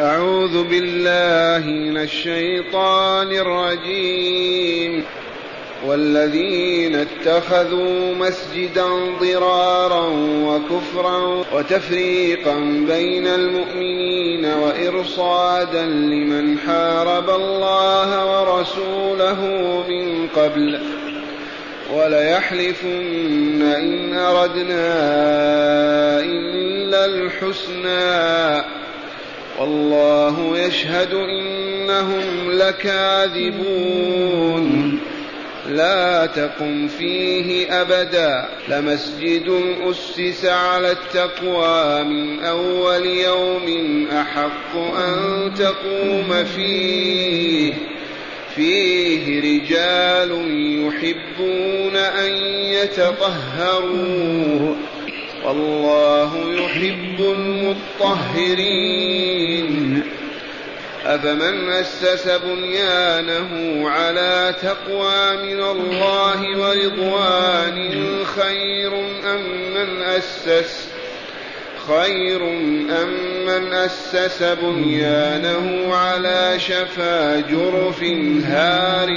أعوذ بالله من الشيطان الرجيم. والذين اتخذوا مسجدا ضرارا وكفرا وتفريقا بين المؤمنين وإرصادا لمن حارب الله ورسوله من قبل. وليحلفن إن أردنا إلا الحسنى. والله يشهد إنهم لكاذبون. لا تقم فيه أبدا. لمسجد أسس على التقوى من أول يوم أحق أن تقوم فيه. فيه رجال يحبون أن يتطهروا. والله يحب المطهرين. أفمن أسس بنيانه على تقوى من الله ورضوان خير أم من أسس خير أم من أسس بنيانه على شفا جرف هار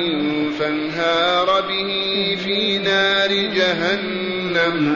فانهار به في نار جهنم.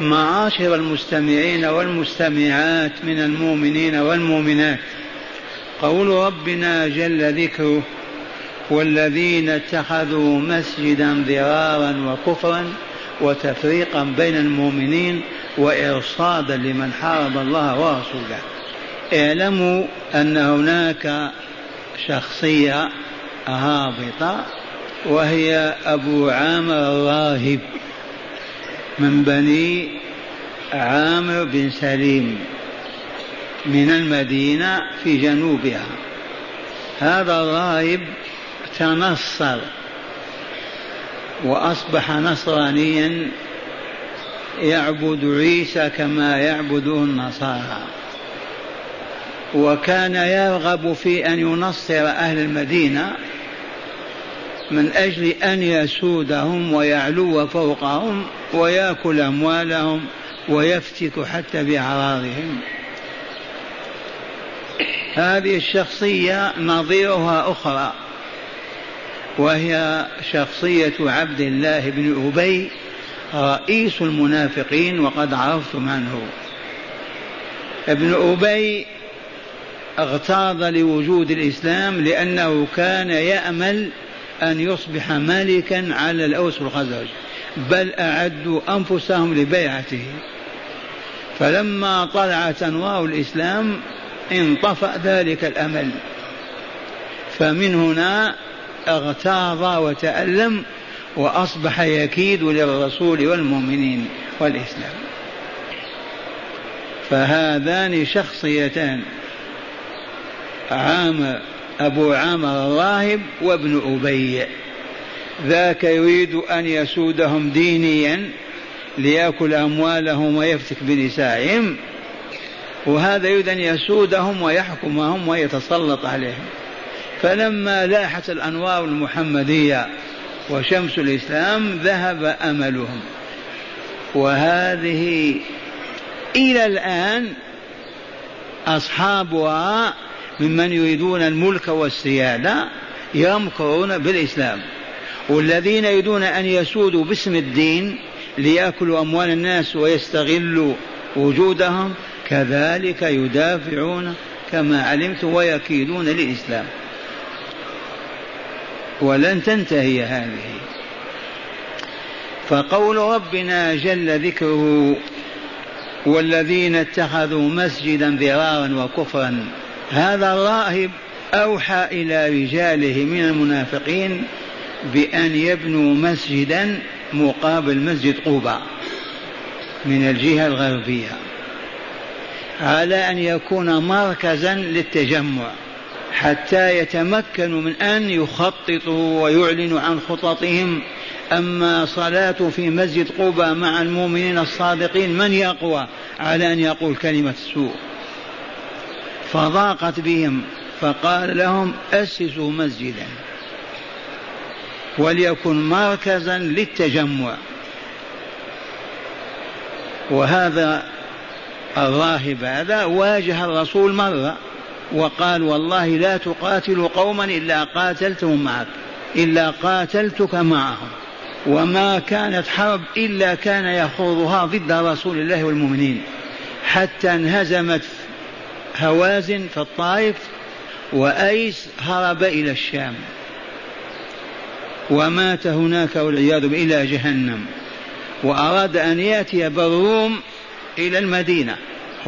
معاشر المستمعين والمستمعات من المؤمنين والمؤمنات. قول ربنا جل ذكره والذين اتخذوا مسجدا ضرارا وكفرا وتفريقا بين المؤمنين وإرصادا لمن حارب الله ورسوله. اعلموا أن هناك شخصية هابطة وهي أبو عامر الراهب. من بني عامر بن سليم من المدينة في جنوبها. هذا الراهب تنصر وأصبح نصرانيا يعبد عيسى كما يعبده النصارى. وكان يرغب في أن ينصر أهل المدينة من أجل أن يسودهم ويعلو فوقهم ويأكل أموالهم ويفتك حتى بأعراضهم. هذه الشخصية نظيرها أخرى وهي شخصية عبد الله بن أبي رئيس المنافقين وقد عرفتم من هو ابن أبي اغتاظ لوجود الإسلام لأنه كان يأمل أن يصبح ملكا على الأوس والخزرج بل أعدوا أنفسهم لبيعته. فلما طلعت أنوار الإسلام انطفأ ذلك الأمل. فمن هنا اغتاظ وتألم وأصبح يكيد للرسول والمؤمنين والإسلام. فهذان شخصيتان عامر أبو عامر الراهب وابن أبي. ذاك يريد أن يسودهم دينيا ليأكل أموالهم ويفتك بنسائهم وهذا يريد أن يسودهم ويحكمهم ويتسلط عليهم. فلما لاحت الأنوار المحمدية وشمس الإسلام ذهب أملهم. وهذه إلى الآن أصحابها ممن يريدون الملك والسيادة يمكرون بالإسلام. والذين يريدون أن يسودوا باسم الدين ليأكلوا أموال الناس ويستغلوا وجودهم كذلك يدافعون كما علمت ويكيدون للإسلام. ولن تنتهي هذه. فقول ربنا جل ذكره والذين اتخذوا مسجدا ضرارا وكفرا هذا الراهب أوحى إلى رجاله من المنافقين بأن يبنوا مسجدا مقابل مسجد قوبى من الجهة الغربية على أن يكون مركزا للتجمع حتى يتمكنوا من أن يخططوا ويعلنوا عن خططهم. أما صلاة في مسجد قبى مع المؤمنين الصادقين من يقوى على أن يقول كلمة السوء. فضاقت بهم فقال لهم أسسوا مسجدا. وليكن مركزا للتجمع. وهذا الراهب هذا واجه الرسول مرة وقال والله لا تقاتل قوما إلا قاتلتهم معك إلا قاتلتك معهم. وما كانت حرب إلا كان يخوضها ضد رسول الله والمؤمنين. حتى انهزمت هوازن في الطائف وأيس هرب إلى الشام. ومات هناك والعياذ بالله إلى جهنم. وأراد أن يأتي بالروم إلى المدينة.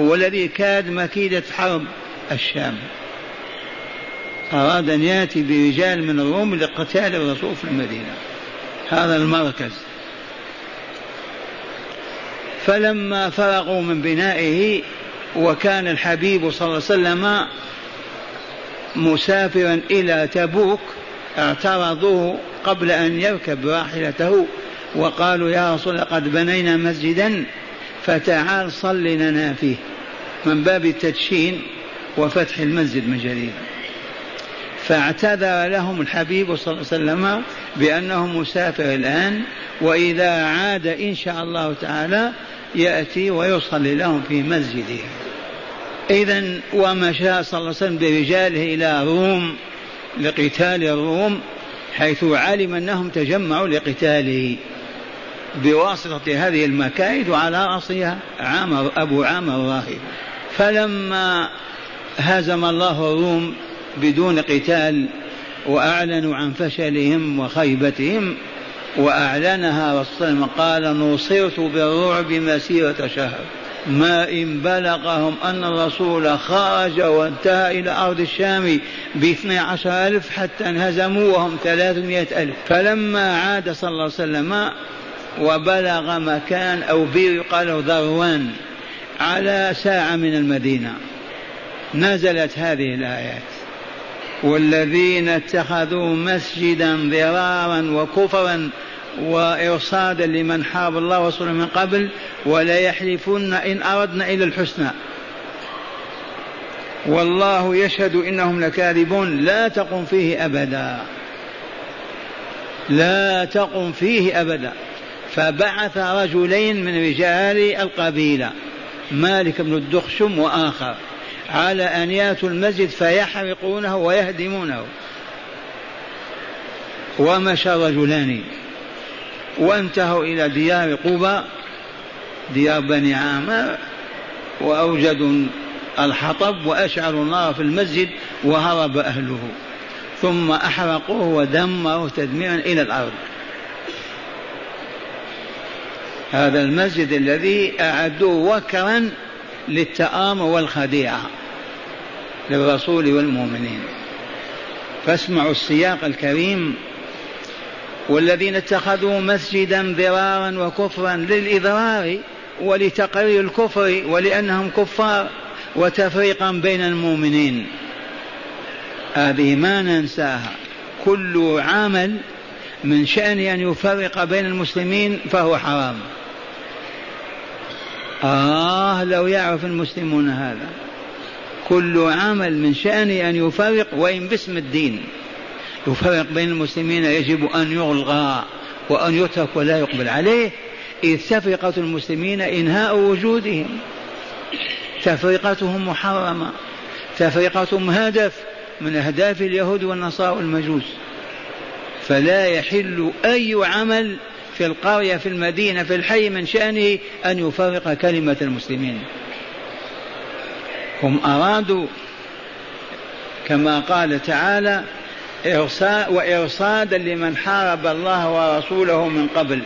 هو الذي كاد مكيدة حرب الشام. أراد أن يأتي برجال من الروم لقتال الرسول في المدينة. هذا المركز. فلما فرغوا من بنائه وكان الحبيب صلى الله عليه وسلم مسافرا إلى تبوك اعترضوه قبل أن يركب راحلته وقالوا يا رسول قد بنينا مسجدا فتعال صل لنا فيه من باب التدشين وفتح المسجد من جديد فاعتذر لهم الحبيب صلى الله عليه وسلم بأنه مسافر الآن وإذا عاد إن شاء الله تعالى يأتي ويصلي لهم في مسجده. إذا ومشى صلى الله عليه وسلم برجاله إلى روم لقتال الروم حيث علم أنهم تجمعوا لقتاله بواسطة هذه المكائد وعلى رأسها عامر أبو عامر الراهب. فلما هزم الله الروم بدون قتال وأعلنوا عن فشلهم وخيبتهم وأعلنها رسول الله قال نصرت بالرعب مسيرة شهر. ما إن بلغهم أن الرسول خرج وانتهى إلى أرض الشام باثني عشر ألف حتى انهزموا وهم ثلاثمائة ألف. فلما عاد صلى الله عليه وسلم وبلغ مكان أو بير يقال ذروان على ساعة من المدينة نزلت هذه الآيات. والذين اتخذوا مسجدا ضرارا وكفرا وإرصادا لمن حارب الله ورسوله من قبل ولا يحلفن إن أردنا إلا الحسنى. والله يشهد إنهم لكاذبون لا تقم فيه أبدا. لا تقم فيه أبدا. فبعث رجلين من رجال القبيلة مالك بن الدخشم وآخر على أن يأتوا المسجد فيحرقونه ويهدمونه. ومشى رجلان. وانتهوا إلى ديار قبى ديار بني عامر وأوجدوا الحطب وأشعلوا النار في المسجد وهرب أهله. ثم أحرقوه ودمروا تدميرا إلى الأرض. هذا المسجد الذي أعدوه وكرا للتآمر والخديعة للرسول والمؤمنين. فاسمعوا السياق الكريم والذين اتخذوا مسجدا ضرارا وكفرا للإضرار ولتقرير الكفر ولأنهم كفار وتفريقا بين المؤمنين. هذه ما ننساها. كل عمل من شأن أن يفرق بين المسلمين فهو حرام. آه لو يعرف المسلمون هذا. كل عمل من شأنه أن يفرق وإن باسم الدين. يفرق بين المسلمين يجب أن يلغى وأن يترك ولا يقبل عليه إذ تفرقة المسلمين إنهاء وجودهم. تفرقتهم محرمة. تفرقتهم هدف من أهداف اليهود والنصارى والمجوس. فلا يحل أي عمل في القرية في المدينة في الحي من شأنه أن يفرق كلمة المسلمين. هم أرادوا كما قال تعالى إرساء وإرصادا لمن حارب الله ورسوله من قبل.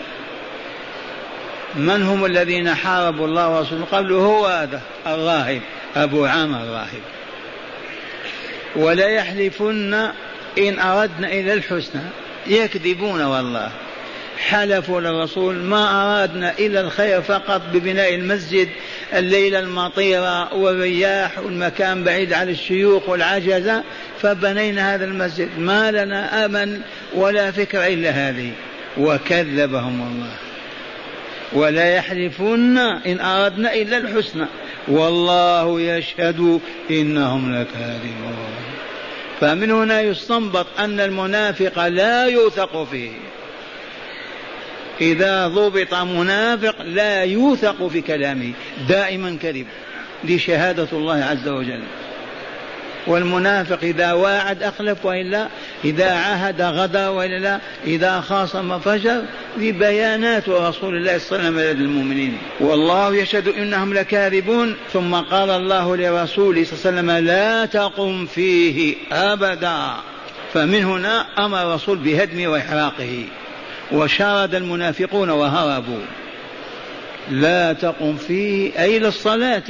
من هم الذين حاربوا الله ورسوله من قبل؟ هو هذا الراهب أبو عامر الراهب. ولا يحلفن إن أردنا إلى الحسنى. يكذبون والله. حلفوا للرسول ما أرادنا إلا الخير فقط ببناء المسجد الليلة المطيرة والرياح والمكان بعيد عن الشيوخ والعجزة فبنينا هذا المسجد. ما لنا أمل ولا فكرة إلا هذه. وكذبهم الله. ولا يحلفن إن أردنا إلا الحسنى. والله يشهد إنهم لكاذبون. فمن هنا يستنبط أن المنافق لا يوثق فيه. إذا ضبط منافق لا يوثق في كلامه دائما كذب دي شهادة الله عز وجل. والمنافق إذا واعد أخلف وإلا إذا عهد غدا وإلا إذا خاصم فجر ذي بيانات رسول الله صلى الله عليه وسلم للمؤمنين والله يشهد إنهم لكاذبون. ثم قال الله لرسوله صلى الله عليه وسلم لا تقم فيه أبدا. فمن هنا أمر الرسول بهدمه وإحراقه. وشرد المنافقون وهربوا. لا تقم فيه أي للصلاة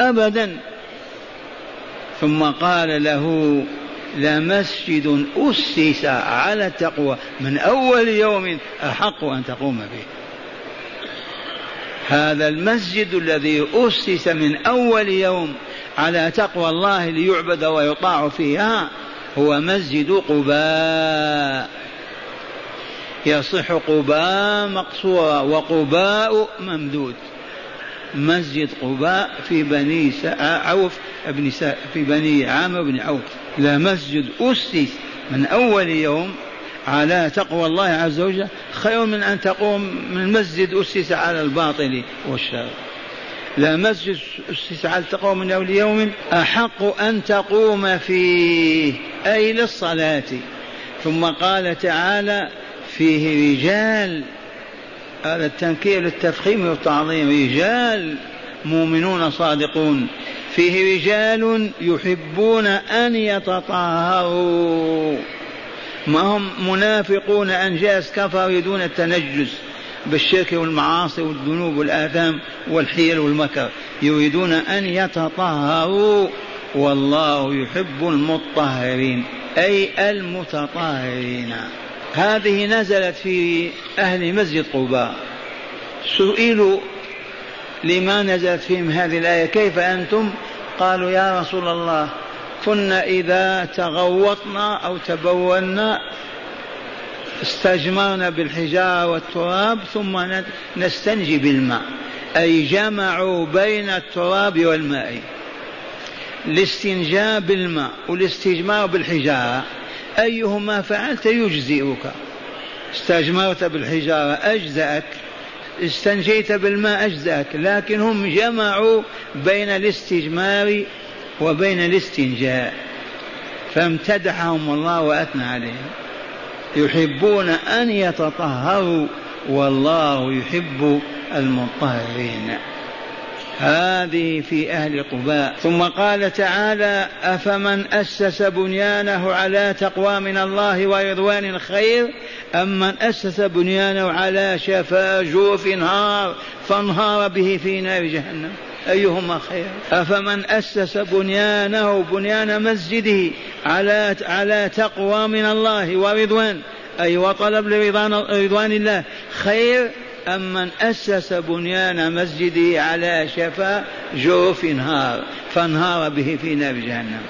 أبدا. ثم قال له لمسجد أسس على التقوى من أول يوم أحق أن تقوم به. هذا المسجد الذي أسس من أول يوم على تقوى الله ليعبد ويطاع فيها هو مسجد قباء. يصح قباء مقصورة وقباء ممدود. مسجد قباء في بني عوف بن في بني عامر بن عوف. لا مسجد أسس من أول يوم على تقوى الله عز وجل خير من أن تقوم من مسجد أسس على الباطل والشر. لا مسجد أسس على التقوى من أول يوم أحق أن تقوم فيه أي للصلاة. ثم قال تعالى فيه رجال. هذا التنكير للتفخيم والتعظيم رجال مؤمنون صادقون. فيه رجال يحبون أن يتطهروا. ما هم منافقون أنجاز كفر يريدون التنجس بالشرك والمعاصي والذنوب والآثام والحيل والمكر. يريدون أن يتطهروا. والله يحب المطهرين أي المتطهرين. هذه نزلت في أهل مسجد قباء. سئلوا لما نزلت فيهم هذه الآية كيف أنتم؟ قالوا يا رسول الله كنا إذا تغوطنا أو تبولنا استجمرنا بالحجارة والتراب ثم نستنجي بالماء. أي جمعوا بين التراب والماء. الاستنجاء بالماء والاستجمار بالحجارة. أيهما فعلت يجزئك. استجمرت بالحجارة أجزأك. استنجيت بالماء أجزأك. لكن هم جمعوا بين الاستجمار وبين الاستنجاء. فامتدحهم الله وأثنى عليهم. يحبون أن يتطهروا والله يحب المطهرين. هذه في أهل قباء ثم قال تعالى أفمن أسس بنيانه على تقوى من الله ورضوان خير أم من أسس بنيانه على شفا جوف نهار فانهار به في نار جهنم؟ أيهما خير؟ أفمن أسس بنيانه بنيان مسجده على على تقوى من الله ورضوان؟ أي وطلب لرضوان رضوان الله. خير أم من أسس بنيان مسجده على شفا جوف نهار فانهار به في نار جهنم.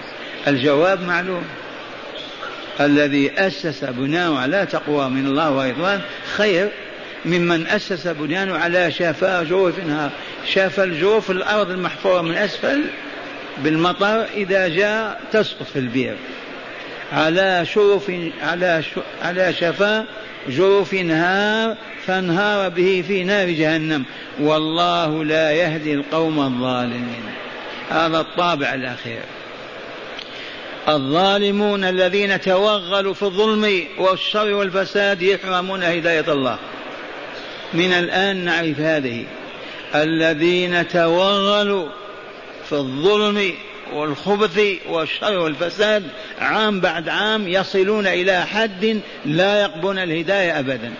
الجواب معلوم. الذي أسس بنيانه على تقوى من الله ورضوان خير ممن أسس بنيانه على شفا جوف نهار شاف الجوف الأرض المحفورة من أسفل بالمطر إذا جاء تسقط في البير على شرف على على شفا جرف نهار فانهار به في نار جهنم. والله لا يهدي القوم الظالمين. هذا الطابع الأخير. الظالمون الذين توغلوا في الظلم والشر والفساد يحرمون هداية الله. من الآن نعرف هذه. الذين توغلوا في الظلم والخبث والشر والفساد عام بعد عام يصلون إلى حد لا يقبون الهداية أبدا.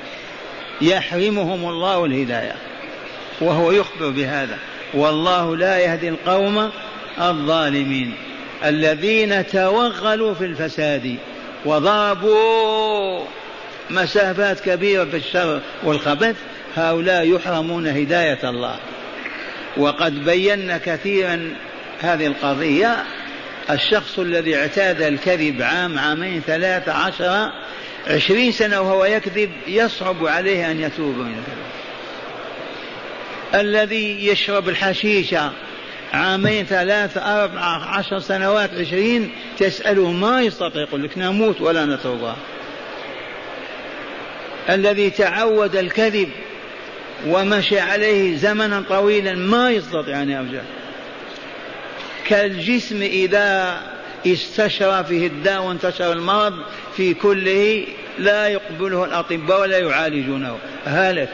يحرمهم الله الهداية. وهو يخبر بهذا. والله لا يهدي القوم الظالمين. الذين توغلوا في الفساد وضربوا مسافات كبيرة في الشر والخبث هؤلاء يحرمون هداية الله. وقد بينا كثيرا هذه القضية. الشخص الذي اعتاد الكذب عام عامين ثلاثة عشر عشرين سنة وهو يكذب يصعب عليه أن يتوب من الكذب الذي يشرب الحشيشة عامين ثلاثة أربع عشر سنوات عشرين تسأله ما يستطيع يقول لك نموت ولا نتوب. الذي تعود الكذب ومشى عليه زمنا طويلا ما يستطيع أن يرجع. كالجسم إذا استشرى فيه الداء وانتشر المرض في كله لا يقبله الأطباء ولا يعالجونه. هلك.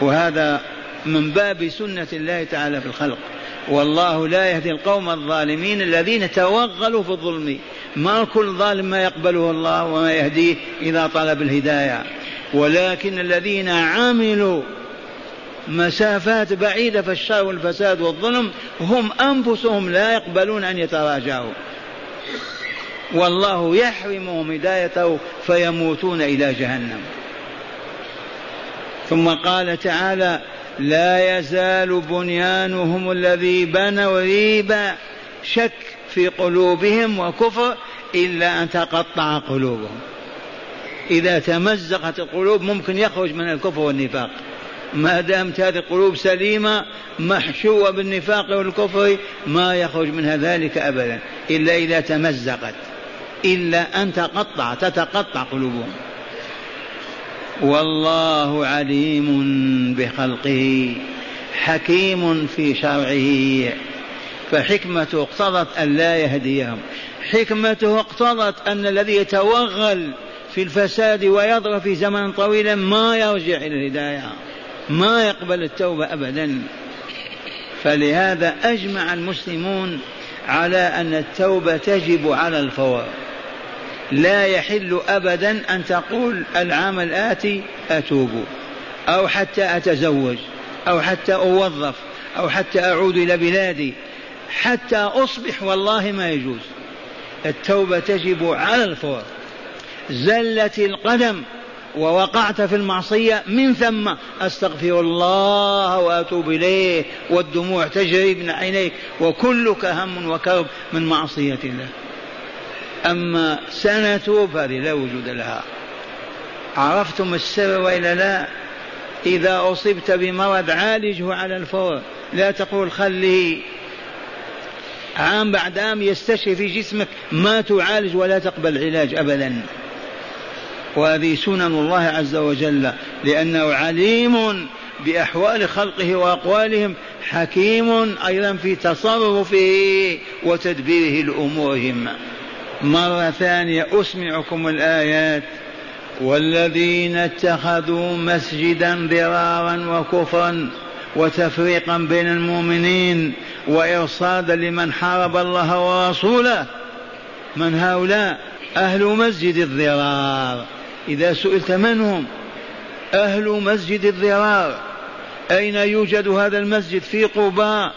وهذا من باب سنة الله تعالى في الخلق. والله لا يهدي القوم الظالمين الذين توغلوا في الظلم. ما كل ظالم ما يقبله الله وما يهديه إذا طلب الهداية. ولكن الذين عملوا مسافات بعيدة في الشر والفساد والظلم هم أنفسهم لا يقبلون أن يتراجعوا. والله يحرمهم هدايته فيموتون إلى جهنم. ثم قال تعالى لا يزال بنيانهم الذي بنوا ريبا شك في قلوبهم وكفر إلا أن تقطع قلوبهم. إذا تمزقت القلوب ممكن يخرج من الكفر والنفاق. ما دامت هذه القلوب سليمة محشوة بالنفاق والكفر ما يخرج منها ذلك أبدا إلا إذا تمزقت إلا أن تقطع تتقطع قلوبهم. والله عليم بخلقه حكيم في شرعه. فحكمته اقتضت أن لا يهديهم. حكمته اقتضت أن الذي يتوغل في الفساد ويضرب في زمن طويل ما يرجع إلى الهداية. ما يقبل التوبة أبدا. فلهذا أجمع المسلمون على أن التوبة تجب على الفور لا يحل أبدا أن تقول العام الآتي أتوب أو حتى أتزوج أو حتى أوظف أو حتى أعود إلى بلادي حتى أصبح والله ما يجوز. التوبة تجب على الفور زلت القدم ووقعت في المعصية من ثم أستغفر الله وأتوب إليه والدموع تجري من عينيك وكلك هم وكرب من معصية الله. أما سنتوب هذه لا وجود لها. عرفتم السر وإلا لا؟ إذا أصبت بمرض عالجه على الفور. لا تقول خليه عام بعد عام يستشفي في جسمك ما تعالج ولا تقبل علاج أبدا. وهذه سنن الله عز وجل لأنه عليم بأحوال خلقه وأقوالهم حكيم أيضا في تصرفه وتدبيره لأمورهم. مرة ثانية أسمعكم الآيات. والذين اتخذوا مسجدا ضرارا وكفرا وتفريقا بين المؤمنين وإرصادا لمن حارب الله ورسوله من هؤلاء؟ أهل مسجد الضرار. إذا سئلت من هم؟ أهل مسجد الضرار. أين يوجد هذا المسجد في قباء؟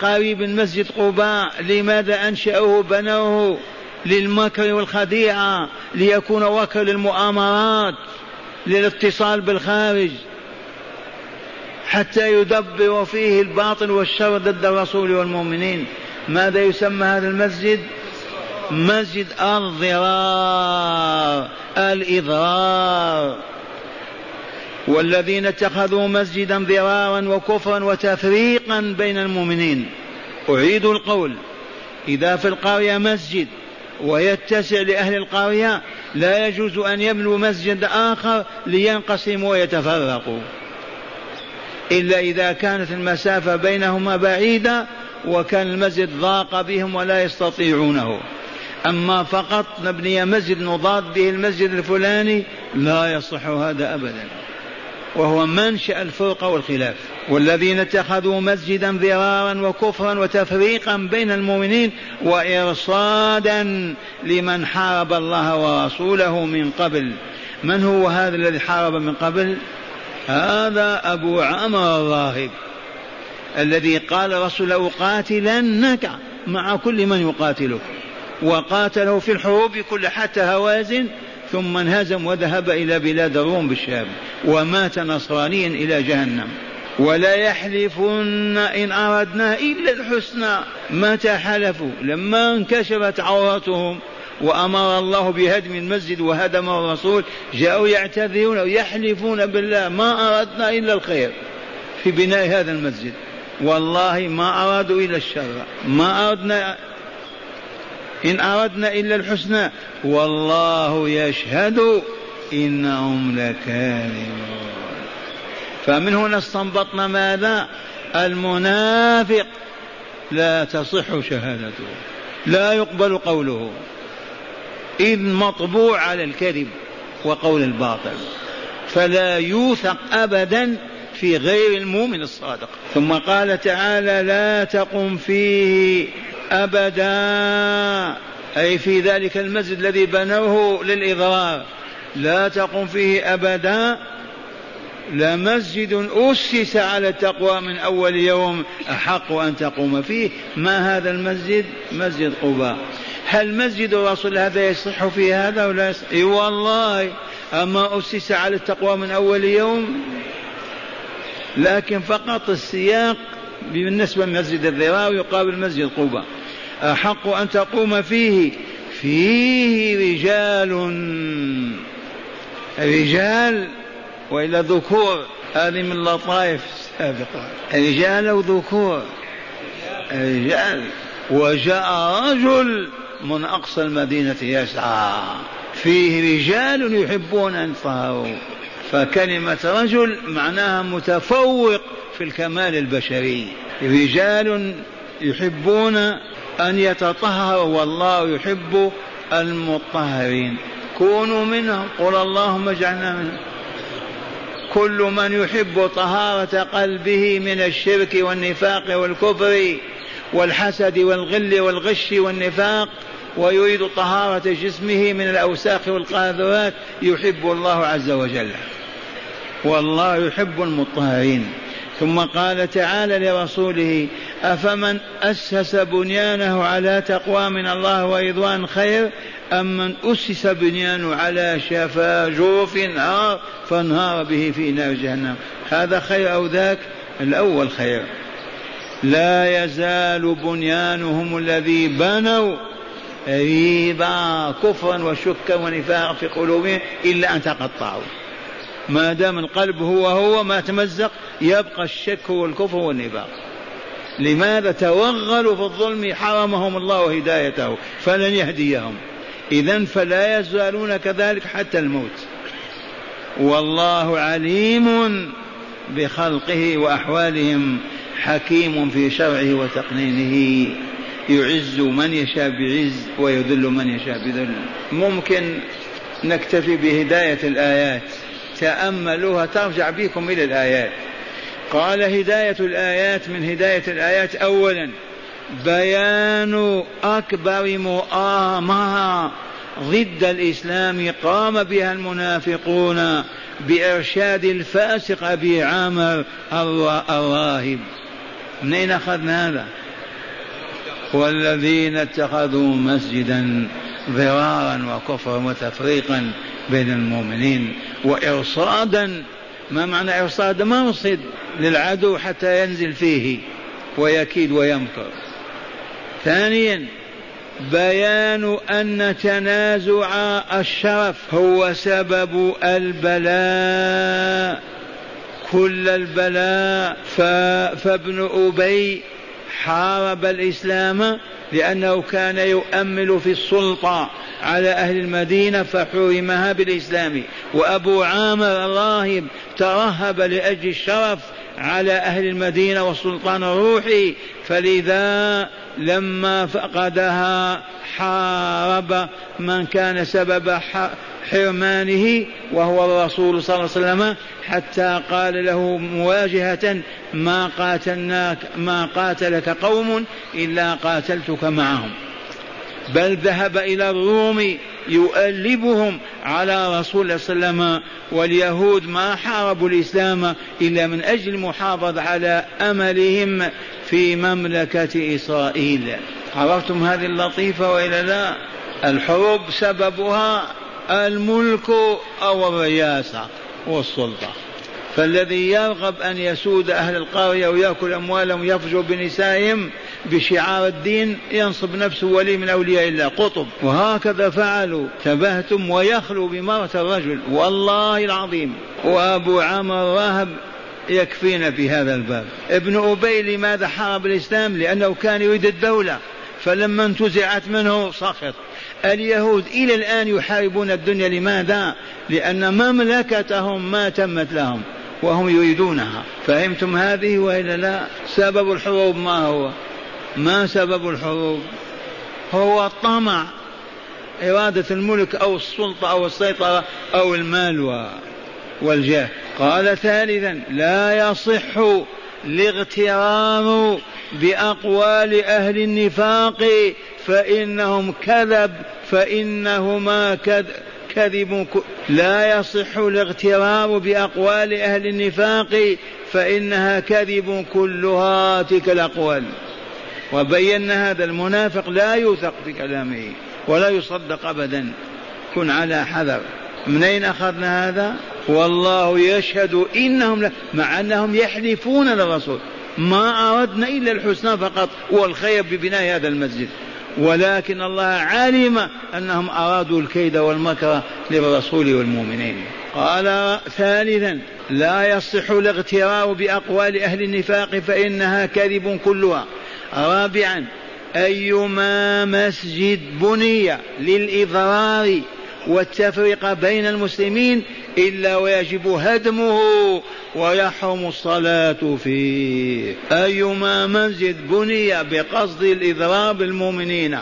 قريب من مسجد قباء. لماذا أنشأوه بنوه للمكر والخديعة ليكون وكر للمؤامرات للاتصال بالخارج. حتى يدبر فيه الباطل والشر ضد الرسول والمؤمنين. ماذا يسمى هذا المسجد؟ مسجد الضرار الإضرار. والذين اتخذوا مسجدا ضرارا وكفرا وتفريقا بين المؤمنين. أعيد القول إذا في القرية مسجد ويتسع لأهل القرية لا يجوز أن يبنوا مسجد آخر لينقسموا ويتفرقوا. إلا إذا كانت المسافة بينهما بعيدة وكان المسجد ضاق بهم ولا يستطيعونه. أما فقط نبني مسجد نضاد به المسجد الفلاني لا يصح هذا أبدا. وهو منشأ الفرقة والخلاف. والذين اتخذوا مسجدا ضرارا وكفرا وتفريقا بين المؤمنين وإرصادا لمن حارب الله ورسوله من قبل. من هو هذا الذي حارب من قبل؟ هذا أبو عمرو الراهب الذي قال رسول أقاتلنك مع كل من يقاتلك وقاتله في الحروب كل حتى هوازن ثم انهزم وذهب إلى بلاد الروم بالشام ومات نصرانيا إلى جهنم. ولا يحلفن إن أردنا إلا الحسنى. متى حلفوا؟ لما انكشفت عورتهم وأمر الله بهدم المسجد وهدم الرسول. جاءوا يعتذرون ويحلفون بالله ما أردنا إلا الخير في بناء هذا المسجد. والله ما أرادوا إلا الشر ما أردنا إن أردنا إلا الحسنى والله يشهد إنهم لكاذبون. فمن هنا استنبطنا ماذا؟ المنافق لا تصح شهادته لا يقبل قوله. إذ مطبوع على الكذب وقول الباطل فلا يوثق أبدا في غير المؤمن الصادق. ثم قال تعالى لا تقم فيه أبدا. أي في ذلك المسجد الذي بنوه للإضرار لا تقم فيه أبدا. لمسجد أسس على التقوى من أول يوم. أحق أن تقوم فيه. ما هذا المسجد؟ مسجد قباء. هل مسجد الرسول هذا يصح في هذا ولا يصح؟ إيه والله. أما أسس على التقوى من أول يوم؟ لكن فقط السياق بالنسبة لمسجد الضرار يقابل مسجد قباء. أحق أن تقوم فيه فيه رجال. رجال وإلا ذكور. هذه من اللطائف السابقة رجال وذكور رجال. وجاء رجل من أقصى المدينة يسعى. فيه رجال يحبون أن يطهروا فكلمة رجل معناها متفوق في الكمال البشري. رجال يحبون أن يتطهروا والله يحب المطهرين. كونوا منهم. قل اللهم اجعلنا منهم. كل من يحب طهارة قلبه من الشرك والنفاق والكفر والحسد والغل والغش والنفاق ويريد طهارة جسمه من الأوساخ والقاذورات يحب الله عز وجل. والله يحب المطهرين. ثم قال تعالى لرسوله أفمن أسس بنيانه على تقوى من الله ورضوان خير أم من أسس بنيانه على شفا جوف نار فانهار به في نار جهنم. هذا خير أو ذاك؟ الأول خير. لا يزال بنيانهم الذي بنوا ريبا كفرا وشكا ونفاقا في قلوبهم إلا أن تقطعوا. ما دام القلب هو هو ما تمزق يبقى الشك والكفر والنفاق. لماذا توغلوا في الظلم؟ حرمهم الله هدايته فلن يهديهم. إذا فلا يزالون كذلك حتى الموت. والله عليم بخلقه وأحوالهم حكيم في شرعه وتقنينه. يعز من يشاء بعز ويذل من يشاء بذل. ممكن نكتفي بهداية الآيات. تأملوها ترجع بكم إلى الآيات. قال هداية الآيات من هداية الآيات. أولا بيان أكبر مؤامرة ضد الإسلام قام بها المنافقون بإرشاد الفاسق أبي عامر الراهب. منين أخذنا هذا؟ والذين اتخذوا مسجدا ضرارا وكفرا وتفريقا بين المؤمنين وإرصادا ما معنى إرصاد؟ مرصد للعدو حتى ينزل فيه ويكيد ويمكر ثانيا بيان أن تنازع الشرف هو سبب البلاء. كل البلاء فابن أبي حارب الإسلام لأنه كان يؤمل في السلطة على أهل المدينة فحرمها بالإسلام. وأبو عامر الراهب ترهب لأجل الشرف على أهل المدينة والسلطان الروحي فلذا لما فقدها حارب من كان سبب حرمانه وهو الرسول صلى الله عليه وسلم حتى قال له مواجهة ما قاتلناك ما قاتلك قوم إلا قاتلتك معهم. بل ذهب إلى الروم يؤلبهم على رسول الله صلى الله عليه وسلم. واليهود ما حاربوا الإسلام إلا من أجل المحافظة على أملهم في مملكة إسرائيل. عرفتم هذه اللطيفة وإلا لا الحروب سببها الملك أو الرياسة والسلطة. فالذي يرغب أن يسود أهل القرية ويأكل أموالهم ويفجر بنسائهم بشعار الدين ينصب نفسه ولي من أولياء الله. قطب. وهكذا فعلوا. تبهتم ويخلو بمرة الرجل. والله العظيم. وأبو عمرو راهب يكفينا في هذا الباب. ابن أبي لماذا حارب الإسلام؟ لأنه كان يريد الدولة. فلما انتزعت منه سخط. اليهود إلى الآن يحاربون الدنيا. لماذا؟ لأن مملكتهم ما تمت لهم. وهم يريدونها. فهمتم هذه وإلا لا؟ سبب الحروب ما هو؟ ما سبب الحروب؟ هو الطمع. إرادة الملك أو السلطة أو السيطرة أو المال والجاه. قال ثالثا لا يصح الاغترار بأقوال أهل النفاق فإنهم كذب فإنهما كذب لا يصح الاغترار بأقوال أهل النفاق فإنها كذب كلها تلك الأقوال. وبينا هذا المنافق لا يوثق في كلامه ولا يصدق أبدا. كن على حذر. من أين أخذنا هذا؟ والله يشهد إنهم مع أنهم يحلفون للرسول. ما أردنا إلا الحسنى فقط والخير ببناء هذا المسجد. ولكن الله علم أنهم أرادوا الكيد والمكر للرسول والمؤمنين. قال ثالثا لا يصح الاغترار بأقوال أهل النفاق فإنها كذب كلها. رابعا أيما مسجد بني للإضرار والتفرقة بين المسلمين إلا ويجب هدمه ويحرم الصلاة فيه. أيما مسجد بني بقصد الإضراب المؤمنين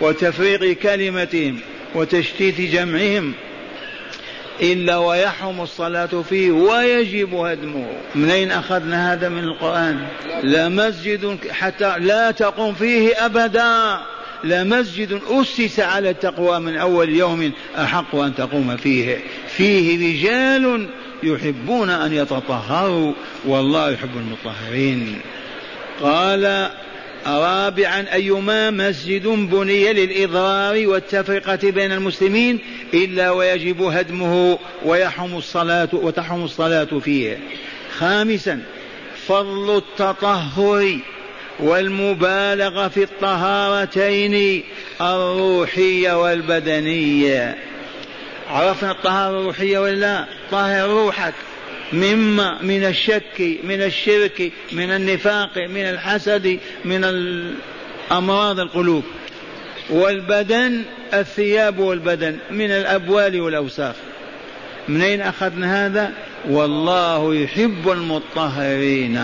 وتفريق كلمتهم وتشتيت جمعهم إلا ويحرم الصلاة فيه ويجب هدمه. من أين أخذنا هذا من القرآن؟ لمسجد حتى لا تقوم فيه أبدا. لمسجد أسس على التقوى من أول يوم أحق أن تقوم فيه. فيه رجال يحبون أن يتطهروا والله يحب المطهرين. قال رابعا أيما مسجد بني للإضرار والتفرقة بين المسلمين إلا ويجب هدمه ويحرم الصلاة وتحرم الصلاة فيه. خامسا فضل التطهر والمبالغة في الطهارتين الروحية والبدنية. عرفنا الطهارة الروحية ولا طهر روحك. مما من الشك من الشرك من النفاق من الحسد من أمراض القلوب. والبدن الثياب والبدن من الأبوال والأوساخ. من أين أخذنا هذا؟ والله يحب المطهرين.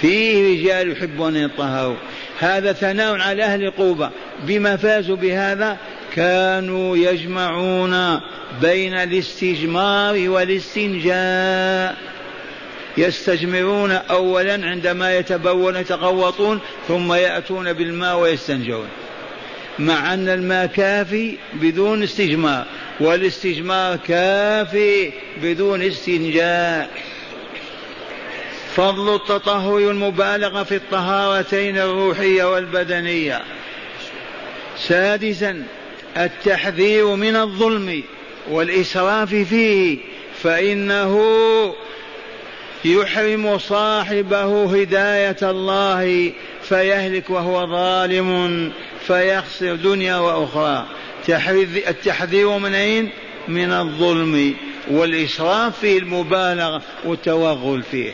فيه رجال يحبون أن يطهروا. هذا ثناء على أهل قوبة. بما فازوا بهذا كانوا يجمعون بين الاستجمار والاستنجاء. يستجمرون أولا عندما يتبول يتغوطون ثم يأتون بالماء ويستنجون. مع أن الماء كافي بدون استجمار والاستجمار كافي بدون استنجاء. فضل التطهر والمبالغة في الطهارتين الروحية والبدنية. سادسا التحذير من الظلم والإسراف فيه فإنه يحرم صاحبه هداية الله فيهلك وهو ظالم فيخسر دنيا وأخرى. التحذير من أين؟ من الظلم والإسراف فيه المبالغة والتوغل فيه.